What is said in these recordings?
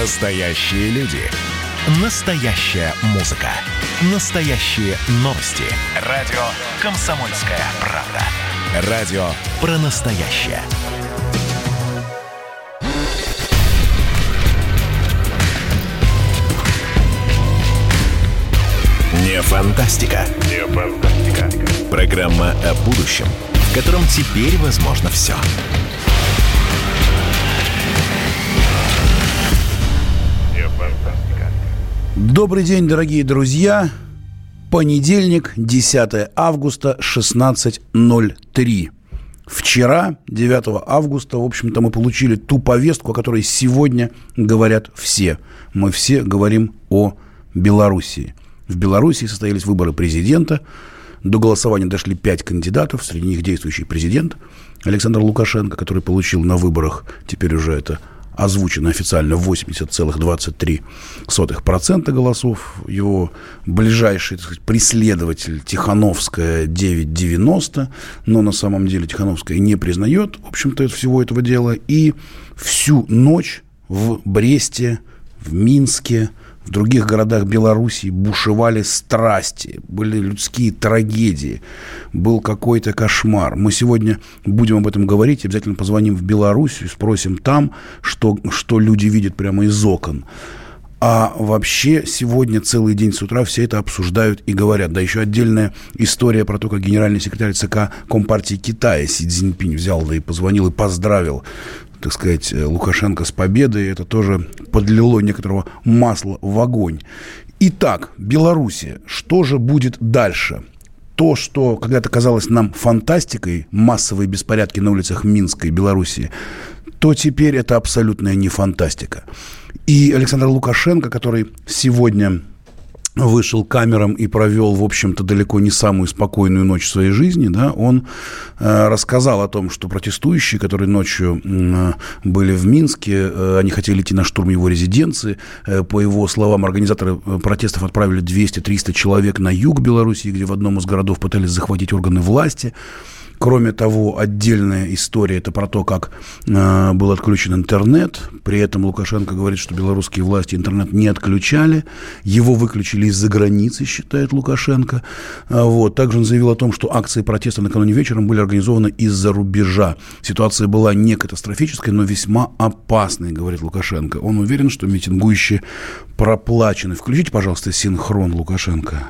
Настоящие люди. Настоящая музыка. Настоящие новости. Радио «Комсомольская правда». Радио про настоящее. Не фантастика. Не фантастика. Программа о будущем, в котором теперь возможно все. Добрый день, дорогие друзья. Понедельник, 10 августа, 16.03. Вчера, 9 августа, в общем-то, мы получили ту повестку, о которой сегодня говорят все. Мы все говорим о Белоруссии. В Белоруссии состоялись выборы президента. До голосования дошли пять кандидатов, среди них действующий президент Александр Лукашенко, который получил на выборах, теперь уже это озвучено официально 80,23% голосов. Его ближайший так сказать, преследователь Тихановская 9,90, но на самом деле Тихановская не признает, в общем-то, всего этого дела. И всю ночь в Бресте, в Минске, в других городах Белоруссии бушевали страсти, были людские трагедии, был какой-то кошмар. Мы сегодня будем об этом говорить, обязательно позвоним в Белоруссию, спросим там, что, что люди видят прямо из окон. А вообще сегодня целый день с утра все это обсуждают и говорят. Да еще отдельная история про то, как генеральный секретарь ЦК Компартии Китая Си Цзиньпинь взял, да и позвонил и поздравил так сказать, э, Лукашенко с победой. Это тоже подлило некоторого масла в огонь. Итак, Белоруссия. Что же будет дальше? то, что когда-то казалось нам фантастикой, массовые беспорядки на улицах Минска и Белоруссии, то теперь это абсолютная не фантастика. И Александр Лукашенко, который сегодня вышел камерам и провел, в общем-то, далеко не самую спокойную ночь своей жизни, да, он э, рассказал о том, что протестующие, которые ночью э, были в Минске, э, они хотели идти на штурм его резиденции. Э, по его словам, организаторы э, протестов отправили 200-300 человек на юг Беларуси, где в одном из городов пытались захватить органы власти. Кроме того, отдельная история – это про то, как э, был отключен интернет. При этом Лукашенко говорит, что белорусские власти интернет не отключали. Его выключили из-за границы, считает Лукашенко. А, вот. Также он заявил о том, что акции протеста накануне вечером были организованы из-за рубежа. Ситуация была не катастрофической, но весьма опасной, говорит Лукашенко. Он уверен, что митингующие проплачены. Включите, пожалуйста, синхрон Лукашенко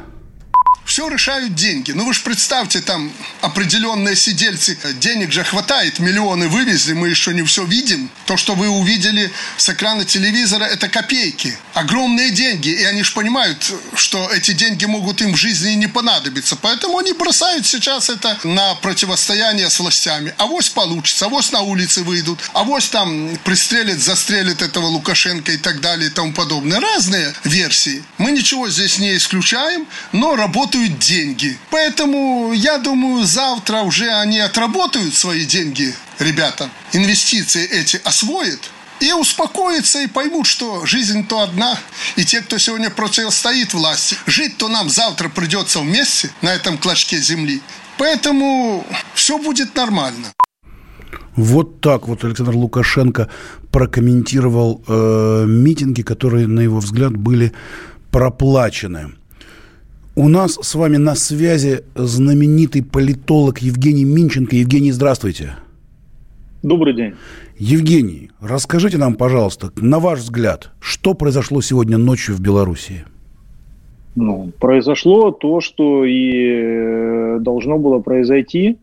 все решают деньги. Ну вы же представьте, там определенные сидельцы, денег же хватает, миллионы вывезли, мы еще не все видим. То, что вы увидели с экрана телевизора, это копейки. Огромные деньги, и они же понимают, что эти деньги могут им в жизни не понадобиться. Поэтому они бросают сейчас это на противостояние с властями. А Авось получится, авось на улице выйдут, авось там пристрелят, застрелят этого Лукашенко и так далее и тому подобное. Разные версии. Мы ничего здесь не исключаем, но работают работают деньги. Поэтому я думаю, завтра уже они отработают свои деньги, ребята. Инвестиции эти освоят и успокоятся и поймут, что жизнь-то одна. И те, кто сегодня противостоит власти, жить-то нам завтра придется вместе на этом клочке земли. Поэтому все будет нормально. Вот так вот Александр Лукашенко прокомментировал э, митинги, которые, на его взгляд, были проплачены. У нас с вами на связи знаменитый политолог Евгений Минченко. Евгений, здравствуйте. Добрый день. Евгений, расскажите нам, пожалуйста, на ваш взгляд, что произошло сегодня ночью в Беларуси? Ну, произошло то, что и э, должно было произойти.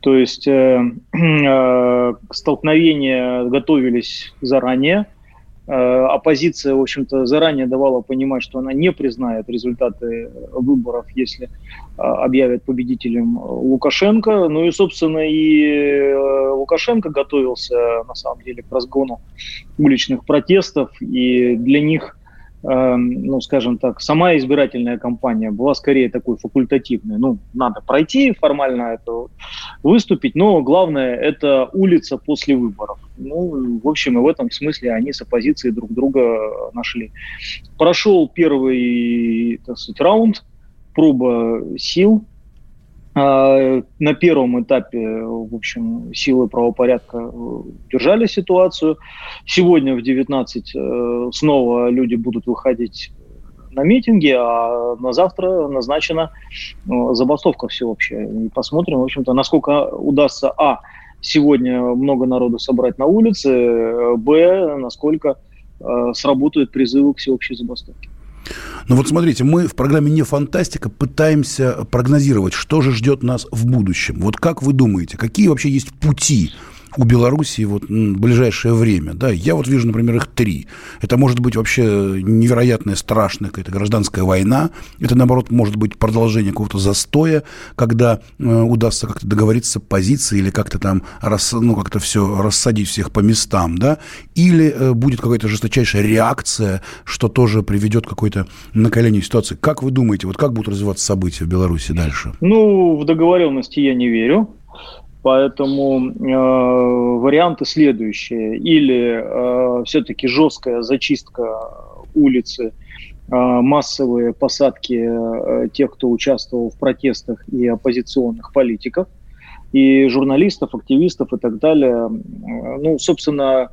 То есть э, э, столкновения готовились заранее. Э, оппозиция, в общем-то, заранее давала понимать, что она не признает результаты выборов, если э, объявят победителем Лукашенко. Ну и, собственно, и э, Лукашенко готовился, на самом деле, к разгону уличных протестов, и для них ну, скажем так, сама избирательная кампания была скорее такой факультативной. Ну, надо пройти формально это выступить, но главное это улица после выборов. Ну, в общем, и в этом смысле они с оппозицией друг друга нашли. Прошел первый, так сказать, раунд, проба сил, на первом этапе, в общем, силы правопорядка э, держали ситуацию. Сегодня в 19 э, снова люди будут выходить на митинги, а на завтра назначена э, забастовка всеобщая. И посмотрим, в общем-то, насколько удастся, а, сегодня много народу собрать на улице, б, насколько сработают призывы к всеобщей забастовке. Ну вот смотрите, мы в программе «Не фантастика» пытаемся прогнозировать, что же ждет нас в будущем. Вот как вы думаете, какие вообще есть пути у Белоруссии вот в ближайшее время. Да? Я вот вижу, например, их три. Это может быть вообще невероятная, страшная какая-то гражданская война. Это, наоборот, может быть продолжение какого-то застоя, когда э, удастся как-то договориться с оппозицией или как-то там рас, ну, как-то все рассадить всех по местам. Да? Или э, будет какая-то жесточайшая реакция, что тоже приведет к какой-то накалению ситуации. Как вы думаете, вот как будут развиваться события в Беларуси дальше? Ну, в договоренности я не верю. Поэтому э, варианты следующие. Или э, все-таки жесткая зачистка улицы, э, массовые посадки э, тех, кто участвовал в протестах и оппозиционных политиков, и журналистов, активистов и так далее. Ну, собственно,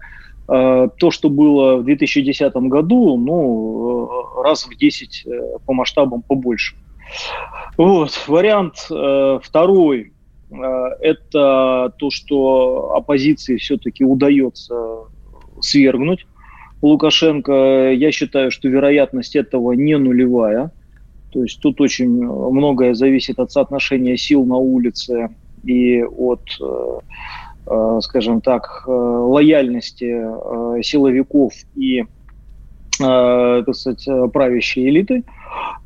э, то, что было в 2010 году, ну, э, раз в 10 э, по масштабам побольше. Вот. Вариант э, второй – это то, что оппозиции все-таки удается свергнуть Лукашенко. Я считаю, что вероятность этого не нулевая. То есть тут очень многое зависит от соотношения сил на улице и от, э, э, скажем так, лояльности силовиков и так сказать, правящей элиты.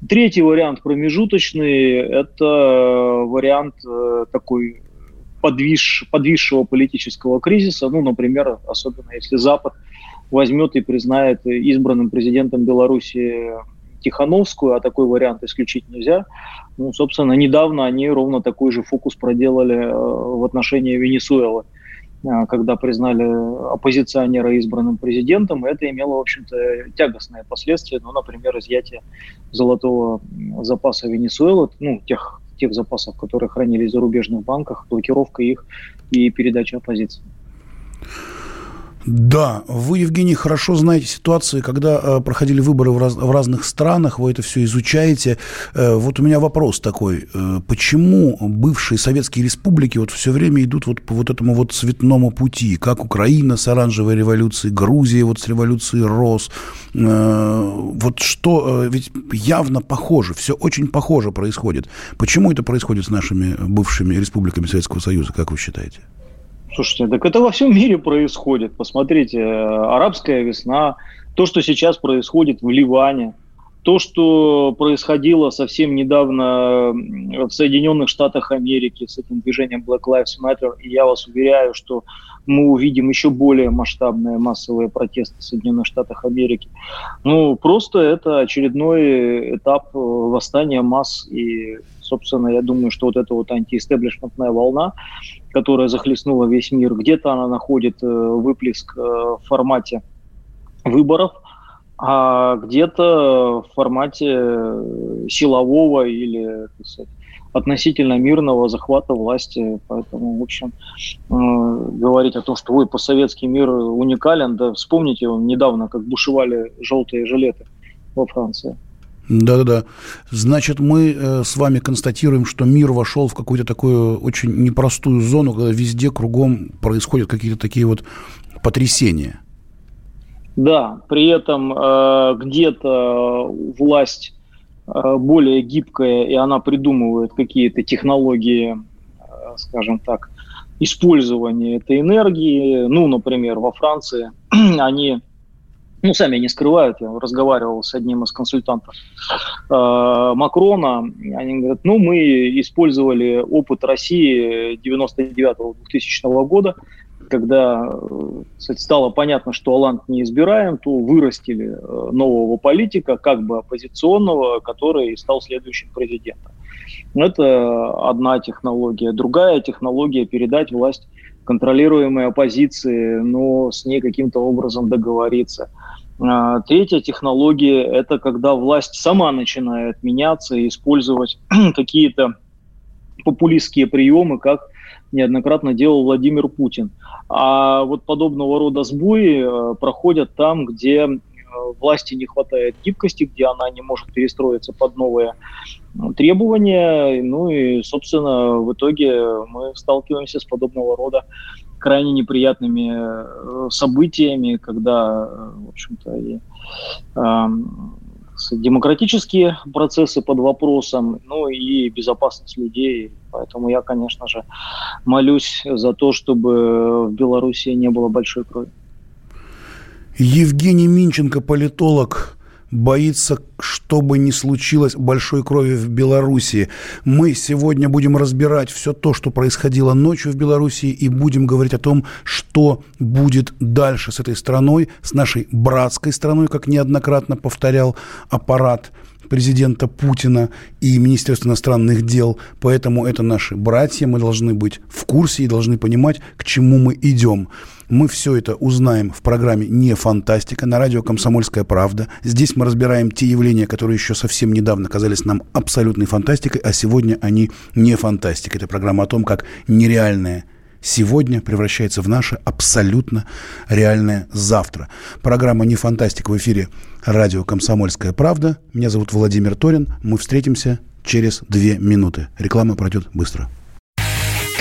Третий вариант промежуточный – это вариант э, такой подвиж, подвисшего политического кризиса, ну, например, особенно если Запад возьмет и признает избранным президентом Беларуси Тихановскую, а такой вариант исключить нельзя. Ну, собственно, недавно они ровно такой же фокус проделали э, в отношении Венесуэлы. Когда признали оппозиционера избранным президентом, это имело, в общем-то, тягостные последствия, ну, например, изъятие золотого запаса Венесуэлы, ну, тех, тех запасов, которые хранились в зарубежных банках, блокировка их и передача оппозиции. Да, вы, Евгений, хорошо знаете ситуации, когда э, проходили выборы в, раз, в разных странах, вы это все изучаете. Э, вот у меня вопрос такой. Э, почему бывшие советские республики вот все время идут вот по вот этому вот цветному пути? Как Украина с оранжевой революцией, Грузия вот с революцией РОС. Э, вот что, э, ведь явно похоже, все очень похоже происходит. Почему это происходит с нашими бывшими республиками Советского Союза, как вы считаете? Слушайте, так это во всем мире происходит. Посмотрите, арабская весна, то, что сейчас происходит в Ливане, то, что происходило совсем недавно в Соединенных Штатах Америки с этим движением Black Lives Matter, и я вас уверяю, что мы увидим еще более масштабные массовые протесты в Соединенных Штатах Америки. Ну, просто это очередной этап восстания масс, и, собственно, я думаю, что вот эта вот антиэстеблишментная волна, которая захлестнула весь мир. Где-то она находит э, выплеск э, в формате выборов, а где-то в формате э, силового или сказать, относительно мирного захвата власти. Поэтому, в общем, говорить о том, что ой, постсоветский мир уникален, да вспомните, он недавно как бушевали желтые жилеты во Франции. Да-да-да. Значит, мы э, с вами констатируем, что мир вошел в какую-то такую очень непростую зону, когда везде кругом происходят какие-то такие вот потрясения. Да, при этом э, где-то власть э, более гибкая, и она придумывает какие-то технологии, э, скажем так, использования этой энергии. Ну, например, во Франции они ну, сами не скрывают, я разговаривал с одним из консультантов э, Макрона, они говорят, ну, мы использовали опыт России 99-2000 года, когда кстати, стало понятно, что Оланд не избираем, то вырастили э, нового политика, как бы оппозиционного, который стал следующим президентом. Это одна технология. Другая технология – передать власть контролируемой оппозиции, но с ней каким-то образом договориться. А, третья технология – это когда власть сама начинает меняться и использовать какие-то популистские приемы, как неоднократно делал Владимир Путин. А вот подобного рода сбои проходят там, где власти не хватает гибкости, где она не может перестроиться под новые требования. Ну и, собственно, в итоге мы сталкиваемся с подобного рода крайне неприятными э, событиями, когда, в общем-то, и э, демократические процессы под вопросом, ну и безопасность людей. Поэтому я, конечно же, молюсь за то, чтобы в Беларуси не было большой крови. Евгений Минченко, политолог, боится, что бы ни случилось большой крови в Беларуси. Мы сегодня будем разбирать все то, что происходило ночью в Беларуси, и будем говорить о том, что будет дальше с этой страной, с нашей братской страной, как неоднократно повторял аппарат президента Путина и Министерства иностранных дел. Поэтому это наши братья, мы должны быть в курсе и должны понимать, к чему мы идем. Мы все это узнаем в программе «Не фантастика» на радио «Комсомольская правда». Здесь мы разбираем те явления, которые еще совсем недавно казались нам абсолютной фантастикой, а сегодня они не фантастика. Это программа о том, как нереальное сегодня превращается в наше абсолютно реальное завтра. Программа «Не фантастика» в эфире радио «Комсомольская правда». Меня зовут Владимир Торин. Мы встретимся через две минуты. Реклама пройдет быстро.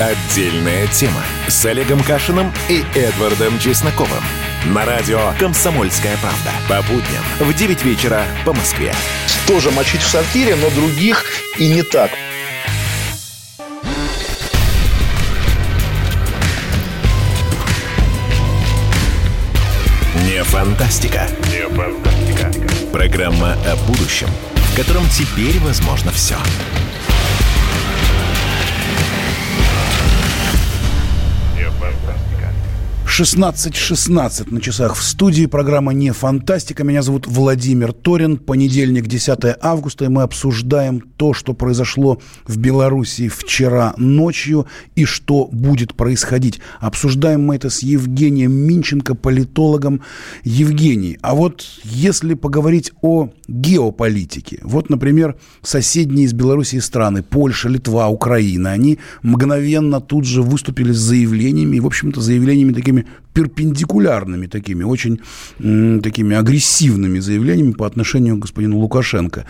Отдельная тема с Олегом Кашиным и Эдвардом Чесноковым. На радио «Комсомольская правда». По будням в 9 вечера по Москве. Тоже мочить в сортире, но других и не так. Не фантастика. Не фантастика. Программа о будущем, в котором теперь возможно все. Все. 16.16 16 на часах в студии. Программа «Не фантастика». Меня зовут Владимир Торин. Понедельник, 10 августа. И мы обсуждаем то, что произошло в Беларуси вчера ночью и что будет происходить. Обсуждаем мы это с Евгением Минченко, политологом. Евгений, а вот если поговорить о геополитике. Вот, например, соседние из Беларуси страны, Польша, Литва, Украина, они мгновенно тут же выступили с заявлениями, и, в общем-то, заявлениями такими перпендикулярными такими, очень такими агрессивными заявлениями по отношению к господину Лукашенко.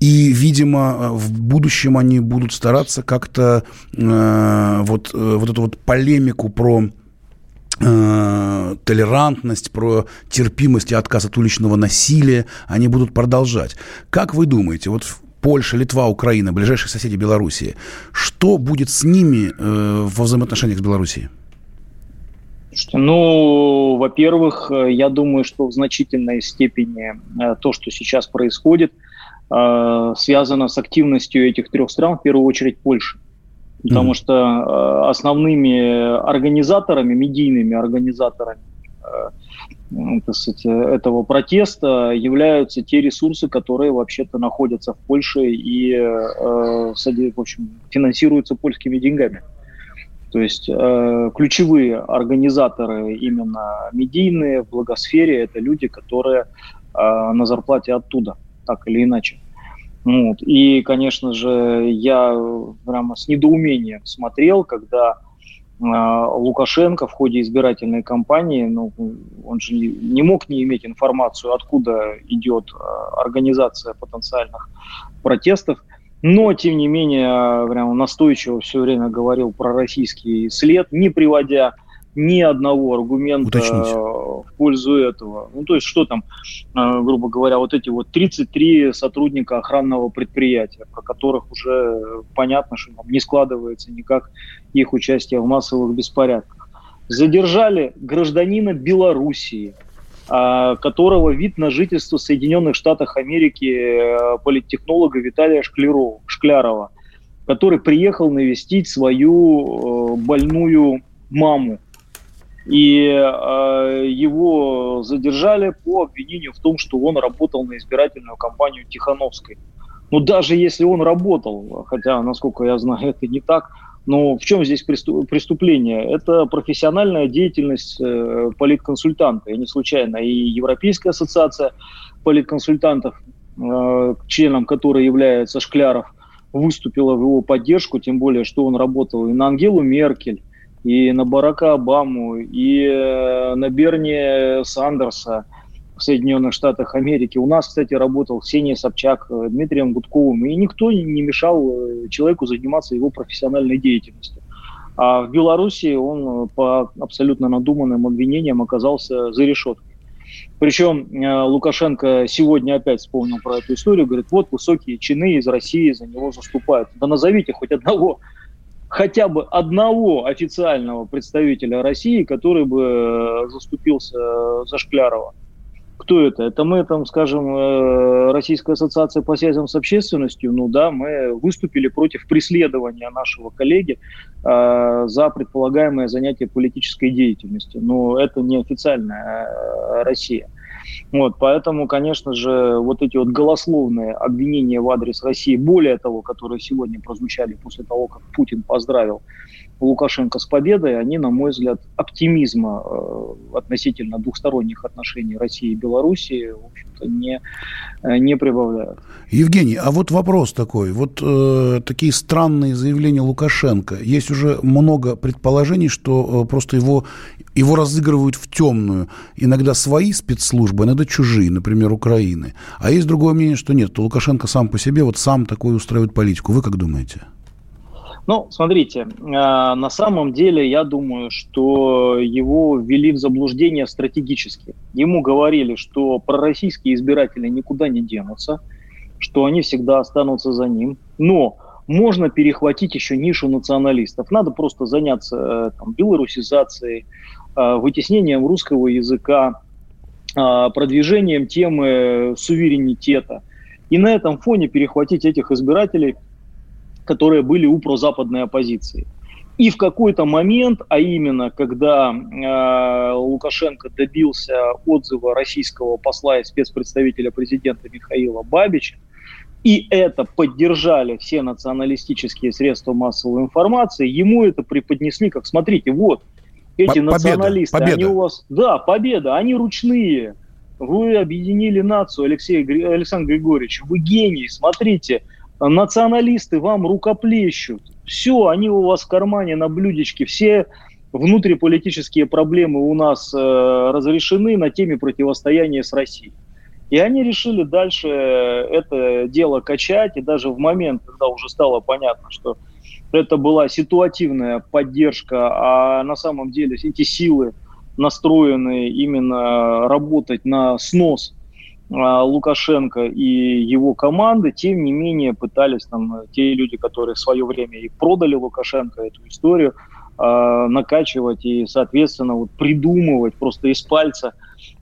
И, видимо, в будущем они будут стараться как-то э, вот, э, вот эту вот полемику про э, толерантность, про терпимость и отказ от уличного насилия, они будут продолжать. Как вы думаете, вот Польша, Литва, Украина, ближайшие соседи Белоруссии, что будет с ними э, во взаимоотношениях с Белоруссией? Ну, во-первых, э, я думаю, что в значительной степени э, то, что сейчас происходит, э, связано с активностью этих трех стран, в первую очередь Польши. Потому mm. что основными организаторами, медийными организаторами сказать, этого протеста являются те ресурсы, которые вообще-то находятся в Польше и, в общем, финансируются польскими деньгами. То есть э, ключевые организаторы именно медийные в благосфере это люди, которые э, на зарплате оттуда, так или иначе. Вот. И, конечно же, я прямо с недоумением смотрел, когда э, Лукашенко в ходе избирательной кампании, ну, он же не, не мог не иметь информацию, откуда идет э, организация потенциальных протестов, но, тем не менее, прям настойчиво все время говорил про российский след, не приводя ни одного аргумента Уточните. в пользу этого. Ну, то есть, что там, э, грубо говоря, вот эти вот 33 сотрудника охранного предприятия, про которых уже понятно, что там не складывается никак их участие в массовых беспорядках. Задержали гражданина Белоруссии, которого вид на жительство в Соединенных Штатах Америки э, политтехнолога Виталия Шклярова, Шклярова, который приехал навестить свою э, больную маму. И э, его задержали по обвинению в том, что он работал на избирательную кампанию Тихановской. Но даже если он работал, хотя, насколько я знаю, это не так, но в чем здесь преступление? Это профессиональная деятельность э, политконсультанта. И не случайно и Европейская ассоциация политконсультантов, э, членом которой является Шкляров, выступила в его поддержку, тем более, что он работал и на Ангелу Меркель, и на Барака Обаму, и э, на Берни Сандерса в Соединенных Штатах Америки. У нас, кстати, работал Ксения Собчак, э, Дмитрием Гудковым, и никто не мешал э, человеку заниматься его профессиональной деятельностью. А в Беларуси он по абсолютно надуманным обвинениям оказался за решеткой. Причем Лукашенко сегодня опять вспомнил про эту историю, говорит, вот высокие чины из России за него заступают. Да назовите хоть одного хотя бы одного официального представителя России, который бы э, заступился э, за Шклярова. Кто это? Это мы, там, скажем, э, Российская ассоциация по связям с общественностью, ну да, мы выступили против преследования нашего коллеги э, за предполагаемое занятие политической деятельностью. Но это не официальная Россия. Вот, поэтому, конечно же, вот эти вот голословные обвинения в адрес России, более того, которые сегодня прозвучали после того, как Путин поздравил Лукашенко с победой, они, на мой взгляд, оптимизма э, относительно двухсторонних отношений России и Белоруссии, в общем-то, не, э, не прибавляют. Евгений, а вот вопрос такой. Вот э, такие странные заявления Лукашенко. Есть уже много предположений, что э, просто его, его разыгрывают в темную. Иногда свои спецслужбы, иногда чужие, например, Украины. А есть другое мнение, что нет, то Лукашенко сам по себе вот сам такой устраивает политику. Вы как думаете? Ну, смотрите, э, на самом деле я думаю, что его ввели в заблуждение стратегически. Ему говорили, что пророссийские избиратели никуда не денутся, что они всегда останутся за ним. Но можно перехватить еще нишу националистов. Надо просто заняться э, там, белорусизацией, э, вытеснением русского языка, продвижением темы суверенитета. И на этом фоне перехватить этих избирателей – которые были у прозападной оппозиции. И в какой-то момент, а именно когда э, Лукашенко добился отзыва российского посла и спецпредставителя президента Михаила Бабича, и это поддержали все националистические средства массовой информации, ему это преподнесли как, смотрите, вот, эти победа, националисты, победа. они у вас, да, победа, они ручные, вы объединили нацию, Алексей, Александр Григорьевич, вы гений, смотрите, националисты вам рукоплещут. Все, они у вас в кармане на блюдечке, все внутриполитические проблемы у нас э, разрешены на теме противостояния с Россией. И они решили дальше это дело качать, и даже в момент, когда уже стало понятно, что это была ситуативная поддержка, а на самом деле эти силы настроены именно работать на снос а, Лукашенко и его команды, тем не менее пытались там те люди, которые в свое время и продали Лукашенко эту историю, э, накачивать и, соответственно, вот придумывать просто из пальца,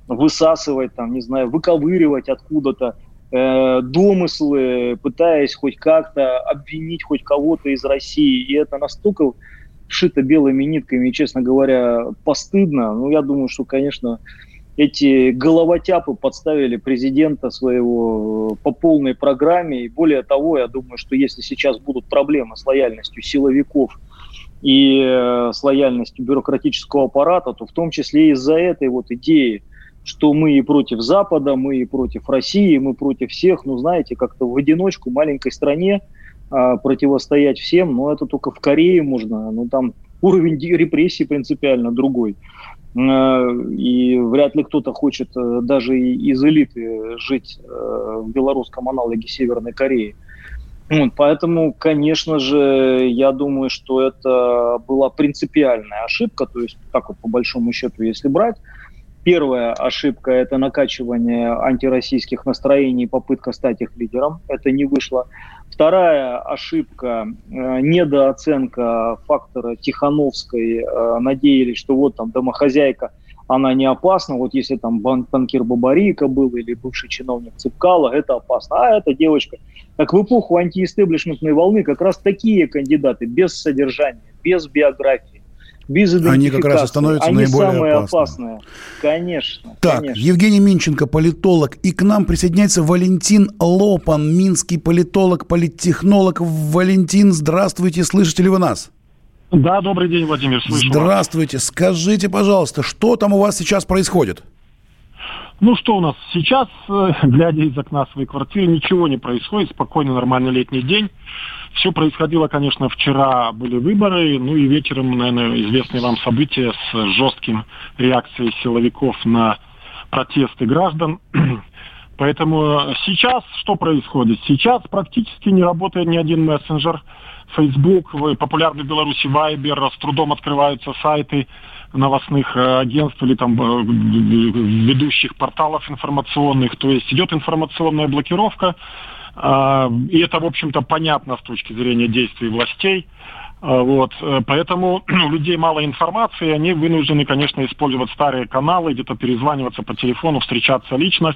высасывать там, не знаю, выковыривать откуда-то э, домыслы, пытаясь хоть как-то обвинить хоть кого-то из России. И это настолько шито белыми нитками, честно говоря, постыдно. Ну, я думаю, что, конечно, эти головотяпы подставили президента своего э, по полной программе. И более того, я думаю, что если сейчас будут проблемы с лояльностью силовиков и э, с лояльностью бюрократического аппарата, то в том числе из-за этой вот идеи, что мы и против Запада, мы и против России, мы против всех, ну, знаете, как-то в одиночку маленькой стране а, противостоять всем, но это только в Корее можно, ну, там уровень репрессий принципиально другой. Э, и вряд ли кто-то хочет э, даже из элиты жить э, в белорусском аналоге Северной Кореи. Поэтому, конечно же, я думаю, что это была принципиальная ошибка, то есть так вот по большому счету, если брать, Первая ошибка – это накачивание антироссийских настроений, попытка стать их лидером. Это не вышло. Вторая ошибка э, – недооценка фактора Тихановской. Э, надеялись, что вот там домохозяйка, она не опасна. Вот если там банкир Бабарика был или бывший чиновник Цыпкала, это опасно. А эта девочка, как в эпоху антиэстеблишментной волны, как раз такие кандидаты без содержания, без биографии, без Они как раз и становятся Они наиболее самые опасными. опасные. Конечно. Так, конечно. Евгений Минченко, политолог. И к нам присоединяется Валентин Лопан, минский политолог, политтехнолог. Валентин, здравствуйте, слышите ли вы нас? Да, добрый день, Владимир, слышу. вас. Здравствуйте. Скажите, пожалуйста, что там у вас сейчас происходит? Ну что у нас сейчас, э, глядя из окна своей квартиры, ничего не происходит, спокойный нормальный летний день. Все происходило, конечно, вчера были выборы, ну и вечером, наверное, известные вам события с жестким реакцией силовиков на протесты граждан. Поэтому сейчас что происходит? Сейчас практически не работает ни один мессенджер. Facebook, популярный в Беларуси Viber, с трудом открываются сайты новостных э, агентств или там э, ведущих порталов информационных. То есть идет информационная блокировка, и это, в общем-то, понятно с точки зрения действий властей. А, Вот, э, поэтому у людей мало информации, они вынуждены, конечно, использовать старые каналы, где-то перезваниваться по телефону, встречаться лично.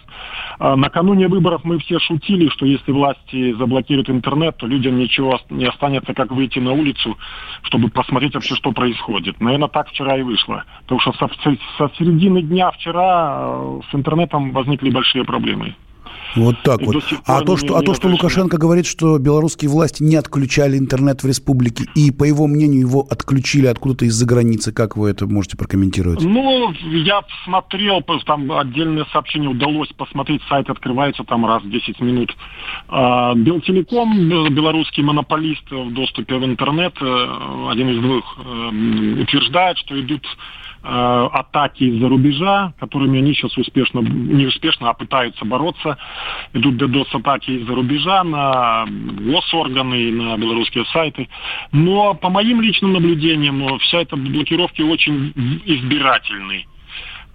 А, Накануне выборов мы все шутили, что если власти заблокируют интернет, то людям ничего не останется, как выйти на улицу, чтобы посмотреть вообще, что происходит. Наверное, так вчера и вышло. Потому что со- со середины дня вчера э, с интернетом возникли большие проблемы. Вот так И вот. А то, что, а то, что. Лукашенко говорит, что белорусские власти не отключали интернет в республике, и, по его мнению, его отключили откуда-то из-за границы, как вы это можете прокомментировать? Ну, я смотрел, там отдельное сообщение удалось посмотреть, сайт открывается там раз в 10 минут. А, Белтелеком, бел- белорусский монополист в доступе в интернет, э, один из двух, э, утверждает, что идут атаки из-за рубежа, которыми они сейчас успешно, не успешно, а пытаются бороться. Идут DDoS-атаки из-за рубежа на госорганы и на белорусские сайты. Но по моим личным наблюдениям, э, вся эта блокировки очень избирательны.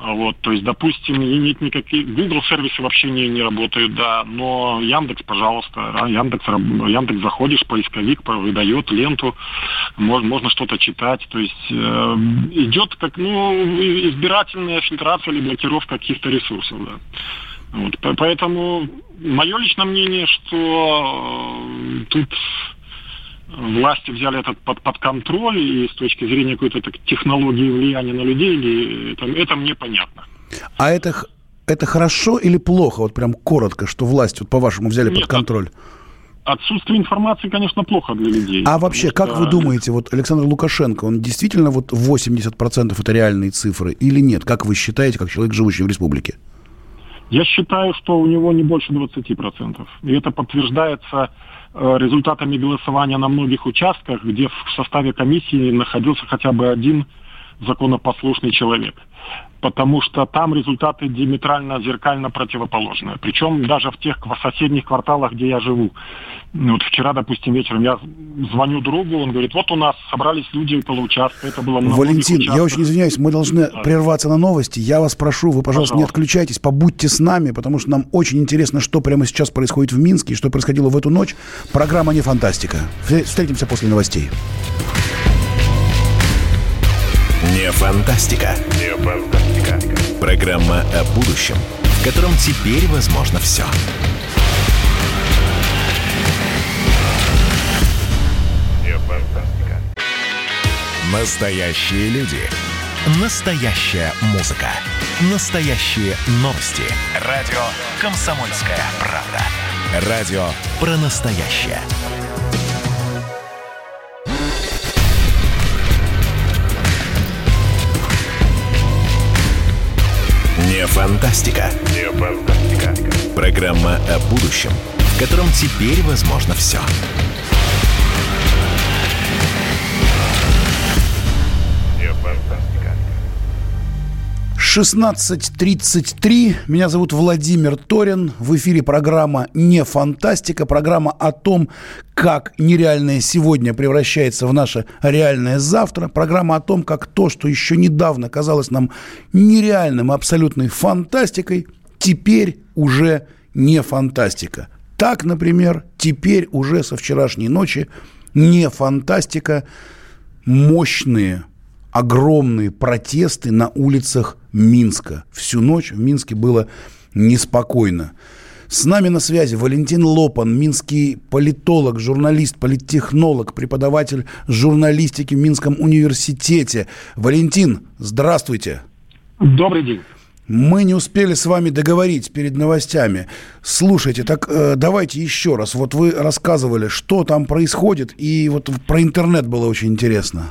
А Вот, то есть, допустим, нет никаких Google сервисы вообще не, не работают, да, но Яндекс, пожалуйста, а, Яндекс, Яндекс заходишь, поисковик по- выдает ленту, можно, можно что-то читать, то есть э, идет как, ну, избирательная фильтрация или блокировка каких-то ресурсов, да. Вот, по- поэтому мое личное мнение, что э, тут власти взяли этот под, под контроль, и с точки зрения какой-то так, технологии влияния на людей, или это, это мне понятно. А это, это хорошо или плохо? Вот прям коротко, что власть, вот по-вашему, взяли под Нет, контроль. Отсутствие информации, конечно, плохо для людей. А вообще, потому как что- вы думаете, вот Александр Лукашенко, он действительно вот 80% это реальные цифры или нет? Как вы считаете, как человек, живущий в республике? Я считаю, что у него не больше 20%. И это подтверждается результатами голосования на многих участках, где в составе комиссии находился хотя бы один законопослушный человек. Потому что там результаты диаметрально, зеркально противоположные. Причем даже в тех соседних кварталах, где я живу. Вот вчера, допустим, вечером я звоню другу, он говорит, вот у нас собрались люди около участка, это было на многих Валентин, я участках». очень извиняюсь, мы должны прерваться на новости. Я вас прошу, вы, пожалуйста, не Пожалуйста. отключайтесь, побудьте с нами, потому что нам очень интересно, что прямо сейчас происходит в Минске и что происходило в эту ночь. Программа «Не фантастика». Встр- Встретимся после новостей. Не фантастика. Не фантастика. Программа о будущем, в котором теперь возможно все. Настоящие люди. Настоящая музыка. Настоящие новости. Радио «Комсомольская правда». Радио про настоящее. Не фантастика. Не фантастика. Программа о будущем, в котором теперь возможно все. 16.33. Меня зовут Владимир Торин. В эфире программа «Не фантастика». Программа о том, как нереальное сегодня превращается в наше реальное завтра. Программа о том, как то, что еще недавно казалось нам нереальным, абсолютной фантастикой, теперь уже не фантастика. Так, например, теперь уже со вчерашней ночи не фантастика, мощные огромные протесты на улицах Минска. Всю ночь в Минске было неспокойно. С нами на связи Валентин Лопан, минский политолог, журналист, политтехнолог, преподаватель журналистики в Минском университете. Валентин, здравствуйте. Добрый день. Мы не успели с вами договорить перед новостями. Слушайте, так э, давайте еще раз. Вот вы рассказывали, что там происходит, и вот про интернет было очень интересно.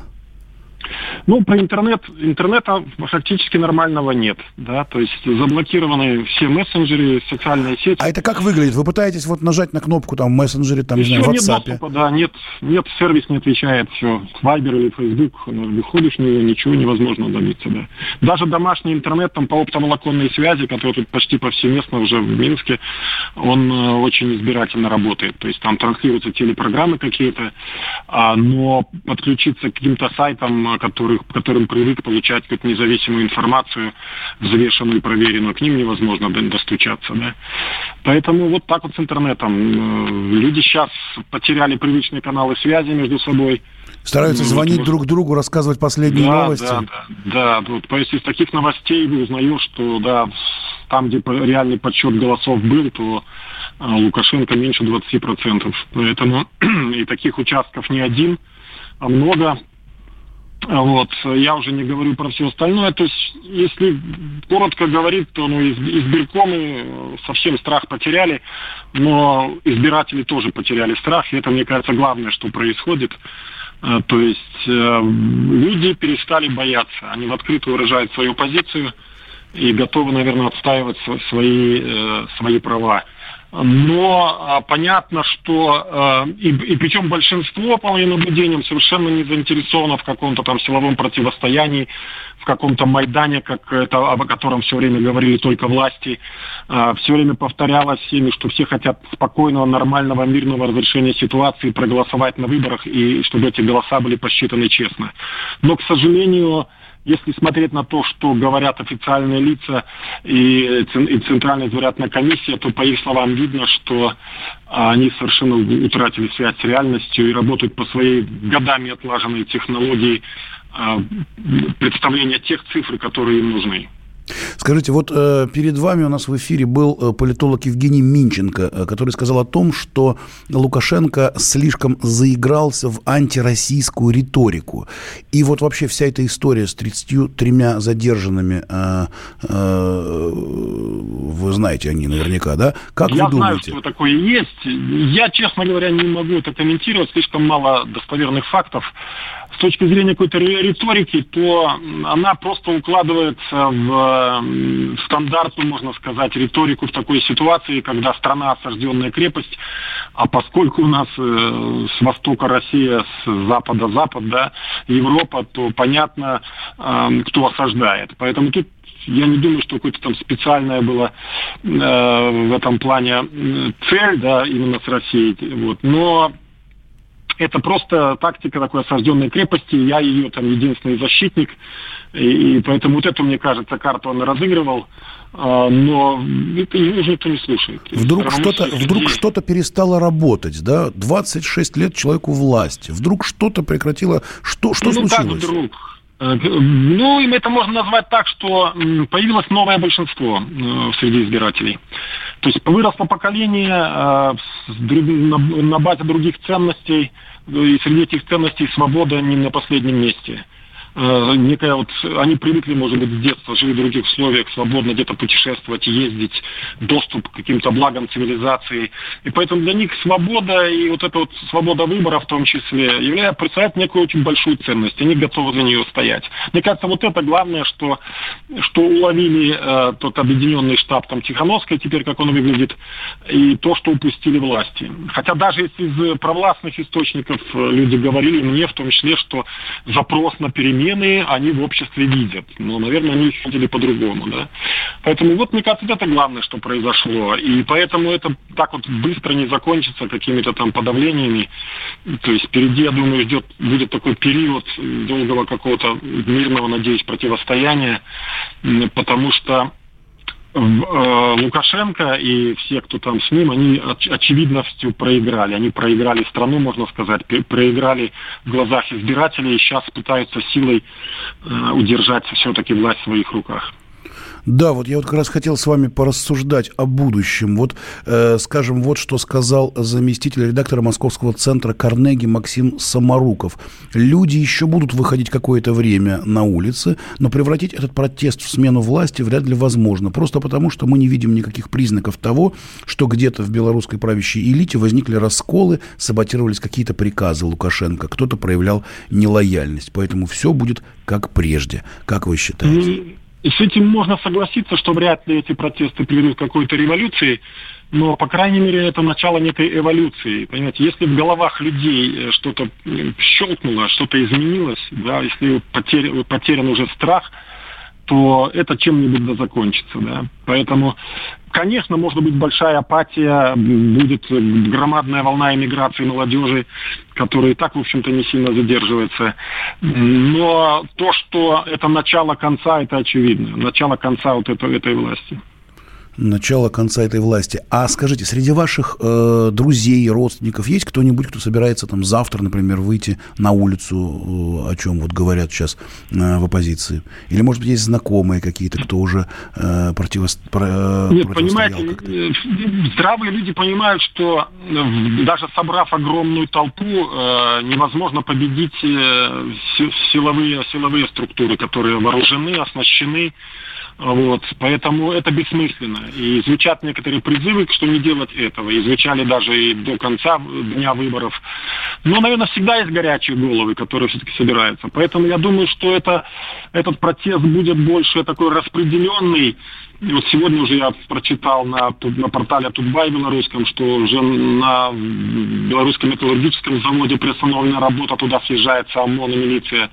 Ну, про интернет, интернета фактически нормального нет, да, то есть заблокированы все мессенджеры, социальные сети. А это как выглядит? Вы пытаетесь вот нажать на кнопку там мессенджере, там, Еще не знаю, в нет WhatsApp? доступа, да, нет, нет, сервис не отвечает, все, Viber или Facebook, ну, выходишь на него, ничего невозможно добиться, да. Даже домашний интернет, там, по оптоволоконной связи, который тут почти повсеместно уже в Минске, он э, очень избирательно работает, то есть там транслируются телепрограммы какие-то, а, но подключиться к каким-то сайтам, которых, которым привык получать как независимую информацию, взвешенную и проверенную, к ним невозможно достучаться. Да? Поэтому вот так вот с интернетом. Э, люди сейчас потеряли привычные каналы связи между собой. Стараются звонить вот, друг другу, рассказывать последние да, новости. Да, да, да. Вот, то есть из таких новостей узнаешь, что да, там, где реальный подсчет голосов был, то а, Лукашенко меньше 20%. Поэтому и таких участков не один, а много. Вот, я уже не говорю про все остальное. То есть, если коротко говорить, то ну, избиркомы совсем страх потеряли, но избиратели тоже потеряли страх. И это, мне кажется, главное, что происходит. Э, то есть э, люди перестали бояться. Они в открытую выражают свою позицию и готовы, наверное, отстаивать свои, э, свои права но а, понятно, что а, и, и причем большинство по моим наблюдениям совершенно не заинтересовано в каком-то там силовом противостоянии, в каком-то Майдане, как это, о котором все время говорили только власти. А, все время повторялось всеми, что все хотят спокойного, нормального, мирного разрешения ситуации, проголосовать на выборах и чтобы эти голоса были посчитаны честно. Но, к сожалению, если смотреть на то, что говорят официальные лица и, и Центральная избирательная комиссия, то по их словам видно, что они совершенно утратили связь с реальностью и работают по своей годами отлаженной технологии а, представления тех цифр, которые им нужны. Скажите, вот э, перед вами у нас в эфире был э, политолог Евгений Минченко, э, который сказал о том, что Лукашенко слишком заигрался в антироссийскую риторику. И вот вообще вся эта история с 33 задержанными, вы знаете они наверняка, да? Как Я вы думаете? знаю, что такое есть. Я, честно говоря, не могу это комментировать, слишком мало достоверных фактов точки зрения какой-то риторики, то она просто укладывается в стандартную, можно сказать, риторику в такой ситуации, когда страна осажденная крепость, а поскольку у нас э, с востока Россия, с запада Запад, да, Европа, то понятно, э, кто осаждает. Поэтому тут я не думаю, что какое-то там специальное было э, в этом плане цель, да, именно с Россией. Вот. Но это просто тактика такой осажденной крепости. Я ее там единственный защитник. И, и поэтому вот эту, мне кажется, карту он разыгрывал. А, но это уже никто не слушает. Вдруг что-то, вдруг что-то перестало работать, да? 26 лет человеку власти. Вдруг что-то прекратило. Что, что ну, случилось? Так вдруг. Э, ну, это можно назвать так, что появилось новое большинство э, среди избирателей. То есть выросло поколение э, на базе других ценностей, и среди этих ценностей свобода не на последнем месте. Э, некая вот, они привыкли, может быть, с детства, жили в других условиях, свободно где-то путешествовать, ездить, доступ к каким-то благам цивилизации. И поэтому для них свобода и вот эта вот свобода выбора в том числе является, представляет некую очень большую ценность. Они готовы за нее стоять. Мне кажется, вот это главное, что, что уловили э, тот объединенный штаб там Тихановской, теперь как он выглядит, и то, что упустили власти. Хотя даже если из провластных источников э, люди говорили мне в том числе, что запрос на перемены перемены они в обществе видят. Но, наверное, они их видели по-другому. Да? Поэтому вот, мне кажется, это главное, что произошло. И поэтому это так вот быстро не закончится какими-то там подавлениями. То есть впереди, я думаю, ждет, будет такой период долгого какого-то мирного, надеюсь, противостояния, потому что Лукашенко и все, кто там с ним, они очевидностью проиграли. Они проиграли страну, можно сказать, проиграли в глазах избирателей и сейчас пытаются силой э, удержать все-таки власть в своих руках. Да, вот я вот как раз хотел с вами порассуждать о будущем. Вот, э, скажем, вот что сказал заместитель редактора Московского центра Карнеги Максим Самаруков. Люди еще будут выходить какое-то время на улицы, но превратить этот протест в смену власти вряд ли возможно. Просто потому, что мы не видим никаких признаков того, что где-то в белорусской правящей элите возникли расколы, саботировались какие-то приказы Лукашенко, кто-то проявлял нелояльность. Поэтому все будет как прежде. Как вы считаете? С этим можно согласиться, что вряд ли эти протесты приведут к какой-то революции, но, по крайней мере, это начало некой эволюции. Понимаете, если в головах людей э, что-то щелкнуло, что-то изменилось, да, если потерян, потерян уже страх – то это чем-нибудь да закончится. Да? Поэтому, конечно, может быть большая апатия, будет громадная волна иммиграции молодежи, которая и так, в общем-то, не сильно задерживается. Но то, что это начало конца, это очевидно. Начало конца вот этой, этой власти начала конца этой власти. А скажите, среди ваших э, друзей, родственников есть кто-нибудь, кто собирается там завтра, например, выйти на улицу, э, о чем вот говорят сейчас э, в оппозиции? Или, может быть, есть знакомые какие-то, кто уже э, противо, про, Нет, понимаете, э, здравые люди понимают, что э, даже собрав огромную толпу, э, невозможно победить э, силовые, силовые структуры, которые вооружены, оснащены, вот, поэтому это бессмысленно. И звучат некоторые призывы, что не делать этого. И звучали даже и до конца дня выборов. Но, наверное, всегда есть горячие головы, которые все-таки собираются. Поэтому я думаю, что это, этот протест будет больше такой распределенный, вот сегодня уже я прочитал на, на портале Тутбай белорусском, что уже на белорусском металлургическом заводе приостановлена работа, туда съезжается ОМОН и милиция,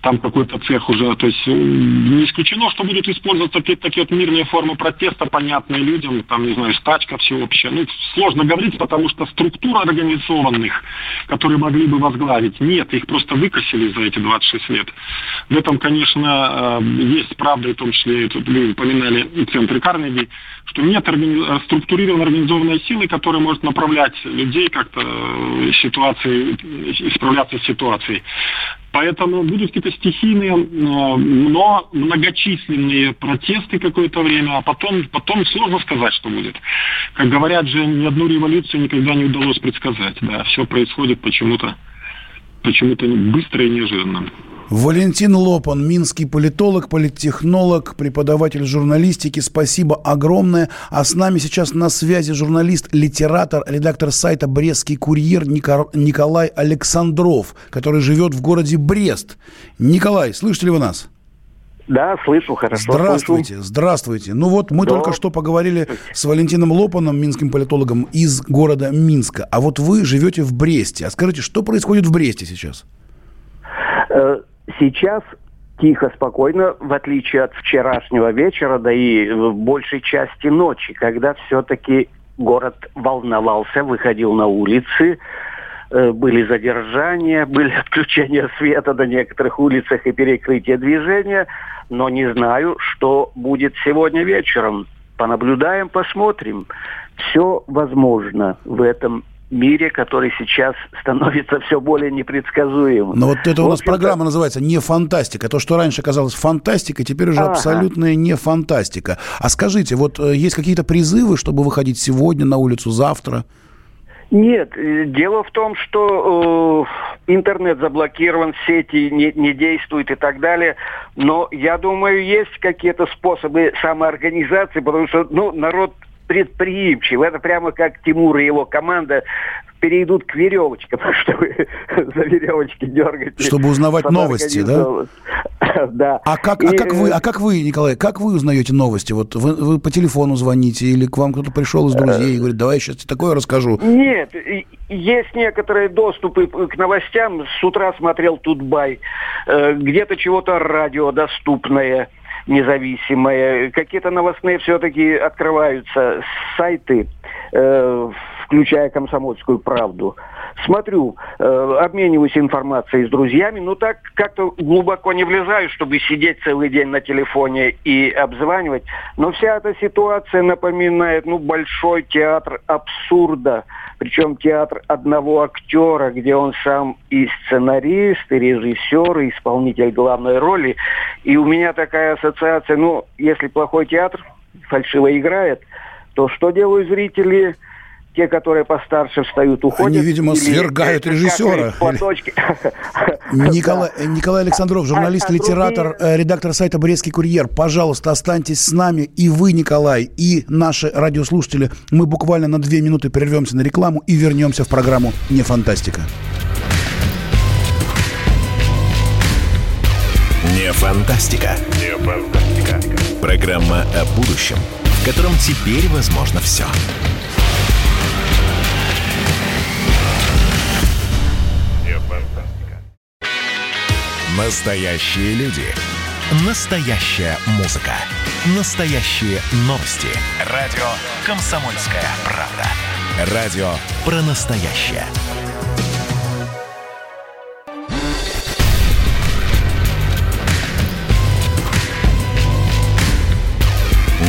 там какой-то цех уже. То есть не исключено, что будут использоваться такие, такие вот мирные формы протеста, понятные людям, там, не знаю, стачка всеобщая. Ну, сложно говорить, потому что структура организованных, которые могли бы возглавить, нет, их просто выкосили за эти 26 лет. В этом, конечно, э, есть правда, в том числе, тут вы упоминали центре Карнеги, что нет органи... структурированной организованной силы, которая может направлять людей как-то э, ситуации, исправляться с ситуацией. Поэтому будут какие-то стихийные, э, но многочисленные протесты какое-то время, а потом, потом сложно сказать, что будет. Как говорят же, ни одну революцию никогда не удалось предсказать. Да, все происходит почему-то почему-то быстро и неожиданно. Валентин Лопан, минский политолог, политтехнолог, преподаватель журналистики. Спасибо огромное. А с нами сейчас на связи журналист, литератор, редактор сайта «Брестский курьер» Николай Александров, который живет в городе Брест. Николай, слышите ли вы нас? Да, слышу, хорошо. Здравствуйте, слышу. здравствуйте. Ну вот мы да. только что поговорили с Валентином Лопаном, минским политологом из города Минска. А вот вы живете в Бресте. А скажите, что происходит в Бресте сейчас? Сейчас тихо, спокойно, в отличие от вчерашнего вечера, да и в большей части ночи, когда все-таки город волновался, выходил на улицы, э, были задержания, были отключения света на некоторых улицах и перекрытие движения, но не знаю, что будет сегодня вечером. Понаблюдаем, посмотрим. Все возможно в этом мире, который сейчас становится все более непредсказуемым. Но вот это у нас программа называется «Не фантастика». То, что раньше казалось фантастикой, теперь уже ага. абсолютная не фантастика. А скажите, вот э, есть какие-то призывы, чтобы выходить сегодня на улицу, завтра? Нет, э, дело в том, что э, интернет заблокирован, сети не, не действуют и так далее. Но я думаю, есть какие-то способы самоорганизации, потому что ну, народ предприимчив. Это прямо как Тимур и его команда перейдут к веревочкам, чтобы за веревочки дергать. Чтобы узнавать новости, да? да. А как, а и... а как вы, а как вы, Николай, как вы узнаете новости? Вот вы, вы по телефону звоните или к вам кто-то пришел из друзей и говорит, давай я сейчас тебе такое расскажу? Нет, есть некоторые доступы к новостям. С утра смотрел Тутбай, э, где-то чего-то радио доступное независимые. Какие-то новостные все-таки открываются сайты, э, включая «Комсомольскую правду». Смотрю, э, обмениваюсь информацией с друзьями, но так как-то глубоко не влезаю, чтобы сидеть целый день на телефоне и обзванивать. Но вся эта ситуация напоминает, ну, большой театр абсурда. Причем театр одного актера, где он сам и сценарист, и режиссер, и исполнитель главной роли. И у меня такая ассоциация, ну, если плохой театр фальшиво играет, то что делают зрители – те, которые постарше встают, уходят. Они, видимо, свергают режиссера. Николай, Николай Александров, журналист, а, литератор, другие... Э, редактор сайта «Брестский курьер». Пожалуйста, останьтесь с нами. И вы, Николай, и наши радиослушатели. Мы буквально на две минуты прервемся на рекламу и вернемся в программу «Не фантастика». Не фантастика. Не фантастика. Программа о будущем, в котором теперь возможно все. Настоящие люди. Настоящая музыка. Настоящие новости. Радио «Комсомольская правда». Радио про настоящее.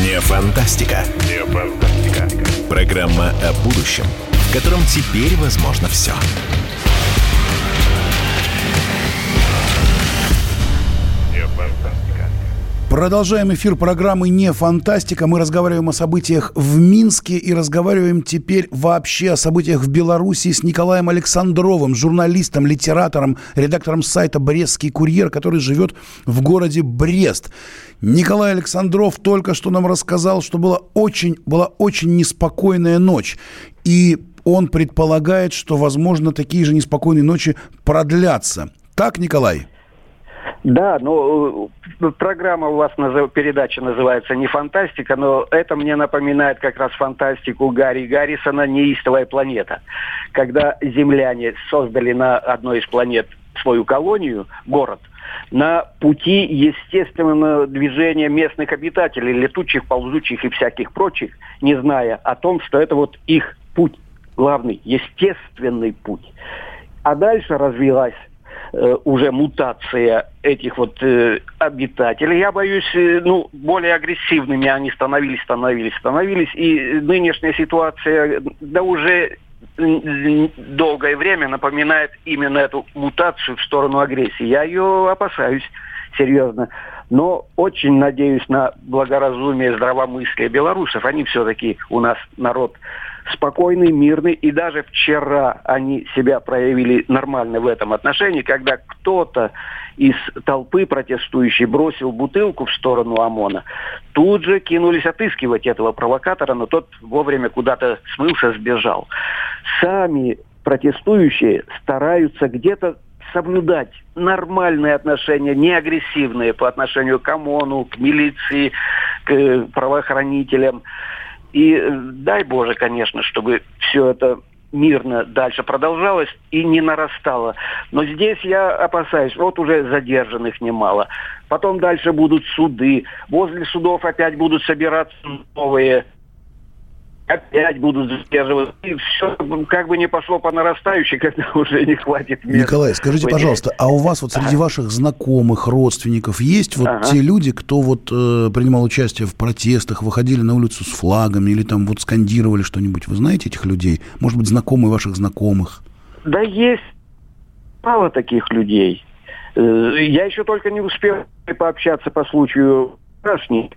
Не фантастика. Не фантастика. Программа о будущем, в котором теперь возможно все. Все. Продолжаем эфир программы «Не фантастика». Мы разговариваем о событиях в Минске и разговариваем теперь вообще о событиях в Беларуси с Николаем Александровым, журналистом, литератором, редактором сайта «Брестский курьер», который живет в городе Брест. Николай Александров только что нам рассказал, что была очень, была очень неспокойная ночь. И он предполагает, что, возможно, такие же неспокойные ночи продлятся. Так, Николай? Да, ну, программа у вас, передача называется не фантастика, но это мне напоминает как раз фантастику Гарри Гаррисона «Неистовая планета». Когда земляне создали на одной из планет свою колонию, город, на пути естественного движения местных обитателей, летучих, ползучих и всяких прочих, не зная о том, что это вот их путь, главный, естественный путь. А дальше развилась Э, уже мутация этих вот э, обитателей. Я боюсь, э, ну, более агрессивными они становились, становились, становились. И нынешняя ситуация, да уже долгое время напоминает именно эту мутацию в сторону агрессии. Я ее опасаюсь серьезно. Но очень надеюсь на благоразумие, здравомыслие белорусов. Они все-таки у нас народ спокойный, мирный. И даже вчера они себя проявили нормально в этом отношении, когда кто-то из толпы протестующей бросил бутылку в сторону ОМОНа. Тут же кинулись отыскивать этого провокатора, но тот вовремя куда-то смылся, сбежал. Сами протестующие стараются где-то соблюдать нормальные отношения, не агрессивные по отношению к ОМОНу, к милиции, к правоохранителям. И э, дай Боже, конечно, чтобы все это мирно дальше продолжалось и не нарастало. Но здесь я опасаюсь, вот уже задержанных немало. Потом дальше будут суды. Возле судов опять будут собираться новые опять будут задерживаться. И все как бы не пошло по нарастающей, когда уже не хватит места. Николай, скажите, пожалуйста, а у вас вот среди ваших знакомых, родственников есть вот ага. те люди, кто вот э, принимал участие в протестах, выходили на улицу с флагами или там вот скандировали что-нибудь? Вы знаете этих людей? Может быть, знакомые ваших знакомых? Да есть мало таких людей. Э, я еще только не успел пообщаться по случаю вчерашних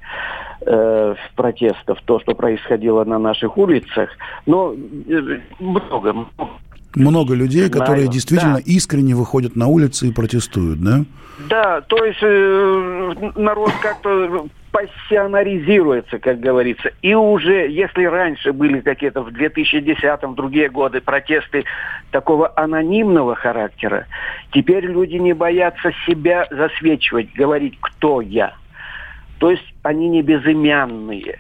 э, протестов, то, что происходило на наших улицах, но э, много, много. Много людей, которые Знаю. действительно да. искренне выходят на улицы и протестуют, да? Да, то есть э, народ как-то пассионаризируется, как говорится. И уже, если раньше были какие-то в 2010-м, другие годы протесты такого анонимного характера, теперь люди не боятся себя засвечивать, говорить, кто я. То есть они не безымянные.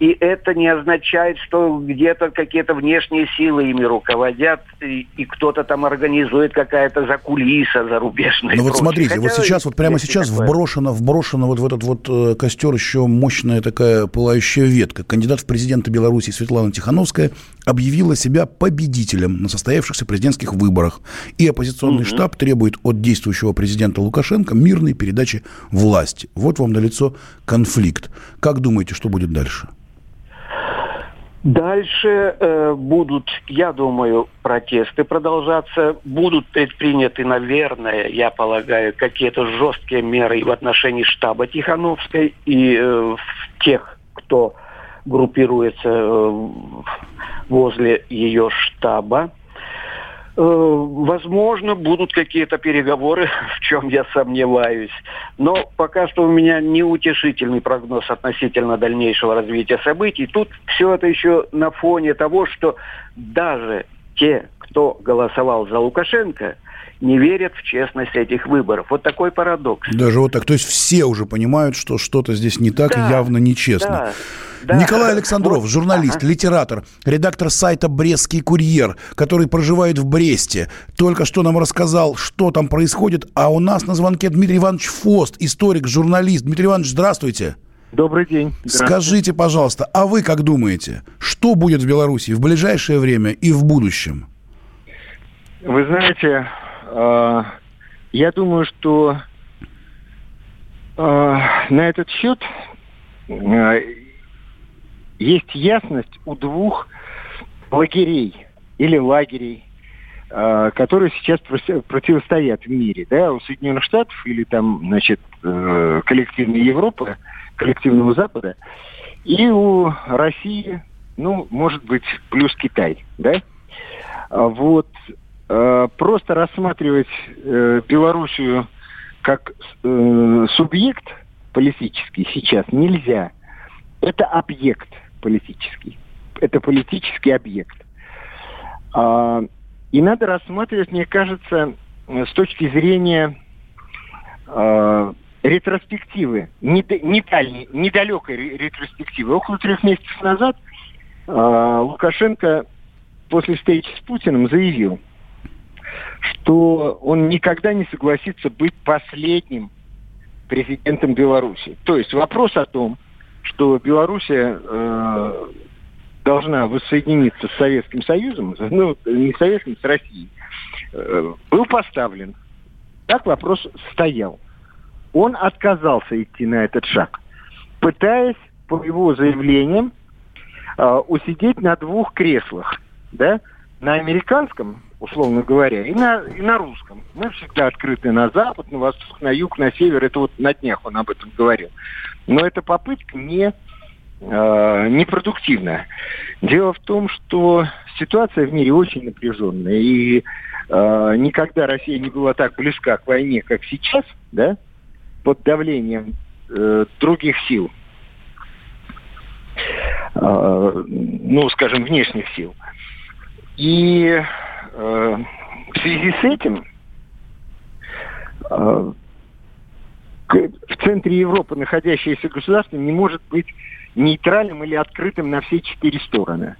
И это не означает, что где-то какие-то внешние силы ими руководят, и, и кто-то там организует какая-то закулиса зарубежная. Ну вот смотрите, Хотя вот сейчас, вот прямо сейчас такое. вброшена, вброшена вот в этот вот э, костер еще мощная такая пылающая ветка. Кандидат в президенты Беларуси Светлана Тихановская объявила себя победителем на состоявшихся президентских выборах. И оппозиционный угу. штаб требует от действующего президента Лукашенко мирной передачи власти. Вот вам налицо конфликт. Как думаете, что будет дальше? Дальше э, будут, я думаю, протесты продолжаться. Будут предприняты, наверное, я полагаю, какие-то жесткие меры в отношении штаба Тихановской и э, тех, кто группируется э, возле ее штаба. Э, возможно, будут какие-то переговоры, в чем я сомневаюсь. Но пока что у меня неутешительный прогноз относительно дальнейшего развития событий. Тут все это еще на фоне того, что даже те, кто голосовал за Лукашенко, не верят в честность этих выборов. Вот такой парадокс. Даже вот так. То есть все уже понимают, что что-то здесь не так да, и явно нечестно. Да. Да. Николай Александров, вот. журналист, ага. литератор, редактор сайта «Брестский курьер», который проживает в Бресте, только что нам рассказал, что там происходит. А у нас на звонке Дмитрий Иванович Фост, историк, журналист. Дмитрий Иванович, здравствуйте. Добрый день. Скажите, пожалуйста, а вы как думаете, что будет в Беларуси в ближайшее время и в будущем? Вы знаете, я думаю, что э, на этот счет э, есть ясность у двух лагерей или лагерей, которые сейчас противостоят в мире, да, у Соединенных Штатов или там, значит, э, коллективной Европы, коллективного Запада, и у России, ну, может быть, плюс Китай, да. А вот э, просто рассматривать Белоруссию как субъект политический сейчас нельзя. Это объект политический. Это политический объект. А, и надо рассматривать, мне кажется, с точки зрения а, ретроспективы, недальней, недалекой ретроспективы. Около трех месяцев назад а, Лукашенко после встречи с Путиным заявил, что он никогда не согласится быть последним президентом Беларуси. То есть вопрос о том, что Белоруссия э, должна воссоединиться с Советским Союзом, ну, не Советским, с Россией, э, был поставлен. Так вопрос стоял. Он отказался идти на этот шаг, пытаясь, по его заявлениям, э, усидеть на двух креслах, да, на американском, условно говоря, и на, и на русском. Мы всегда открыты на запад, на восток, на юг, на север. Это вот на днях он об этом говорил. Но эта попытка не, э, непродуктивна. Дело в том, что ситуация в мире очень напряженная. И э, никогда Россия не была так близка к войне, как сейчас, да, под давлением э, других сил. Э, ну, скажем, внешних сил. И в связи с этим э, в центре Европы находящееся государство не может быть нейтральным или открытым на все четыре стороны.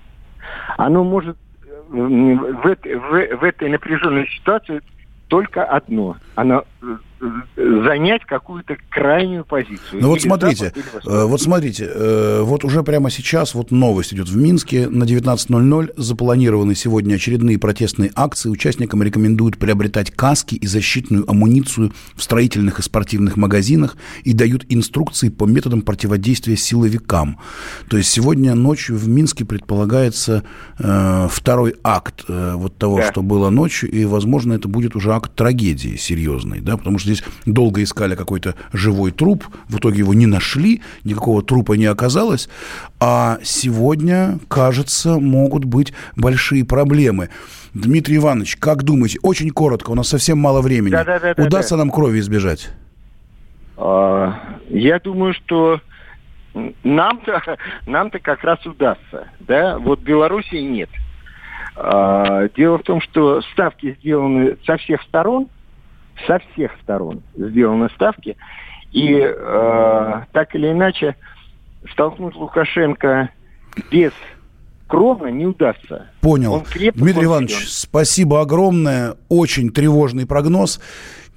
Оно может э, в, в, в этой напряженной ситуации только одно. Оно э, занять какую-то крайнюю позицию. Ну вот смотрите, э, вот смотрите, э, вот уже прямо сейчас вот новость идет в Минске. На 19.00 запланированы сегодня очередные протестные акции. Участникам рекомендуют приобретать каски и защитную амуницию в строительных и спортивных магазинах и дают инструкции по методам противодействия силовикам. То есть сегодня ночью в Минске предполагается э, второй акт э, вот того, да. что было ночью, и, возможно, это будет уже акт трагедии серьезной, да, потому что здесь долго искали какой-то живой труп, в итоге его не нашли, никакого трупа не оказалось, а сегодня, кажется, могут быть большие проблемы. Дмитрий Иванович, как думаете, очень коротко, у нас совсем мало времени, да, да, да, удастся да, да. нам крови избежать? А, я думаю, что нам-то нам-то как раз удастся, да, вот Белоруссии нет. А, дело в том, что ставки сделаны со всех сторон – со всех сторон сделаны ставки. И э, так или иначе столкнуть Лукашенко без кровно не удастся. Понял. Дмитрий Иванович, спасибо огромное. Очень тревожный прогноз.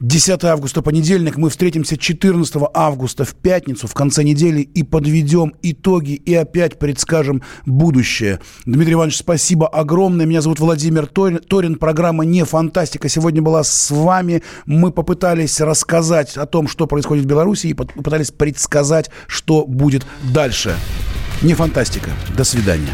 10 августа, понедельник. Мы встретимся 14 августа в пятницу, в конце недели, и подведем итоги, и опять предскажем будущее. Дмитрий Иванович, спасибо огромное. Меня зовут Владимир Торин. Программа «Не фантастика» сегодня была с вами. Мы попытались рассказать о том, что происходит в Беларуси, и попытались предсказать, что будет дальше. Не фантастика. До свидания.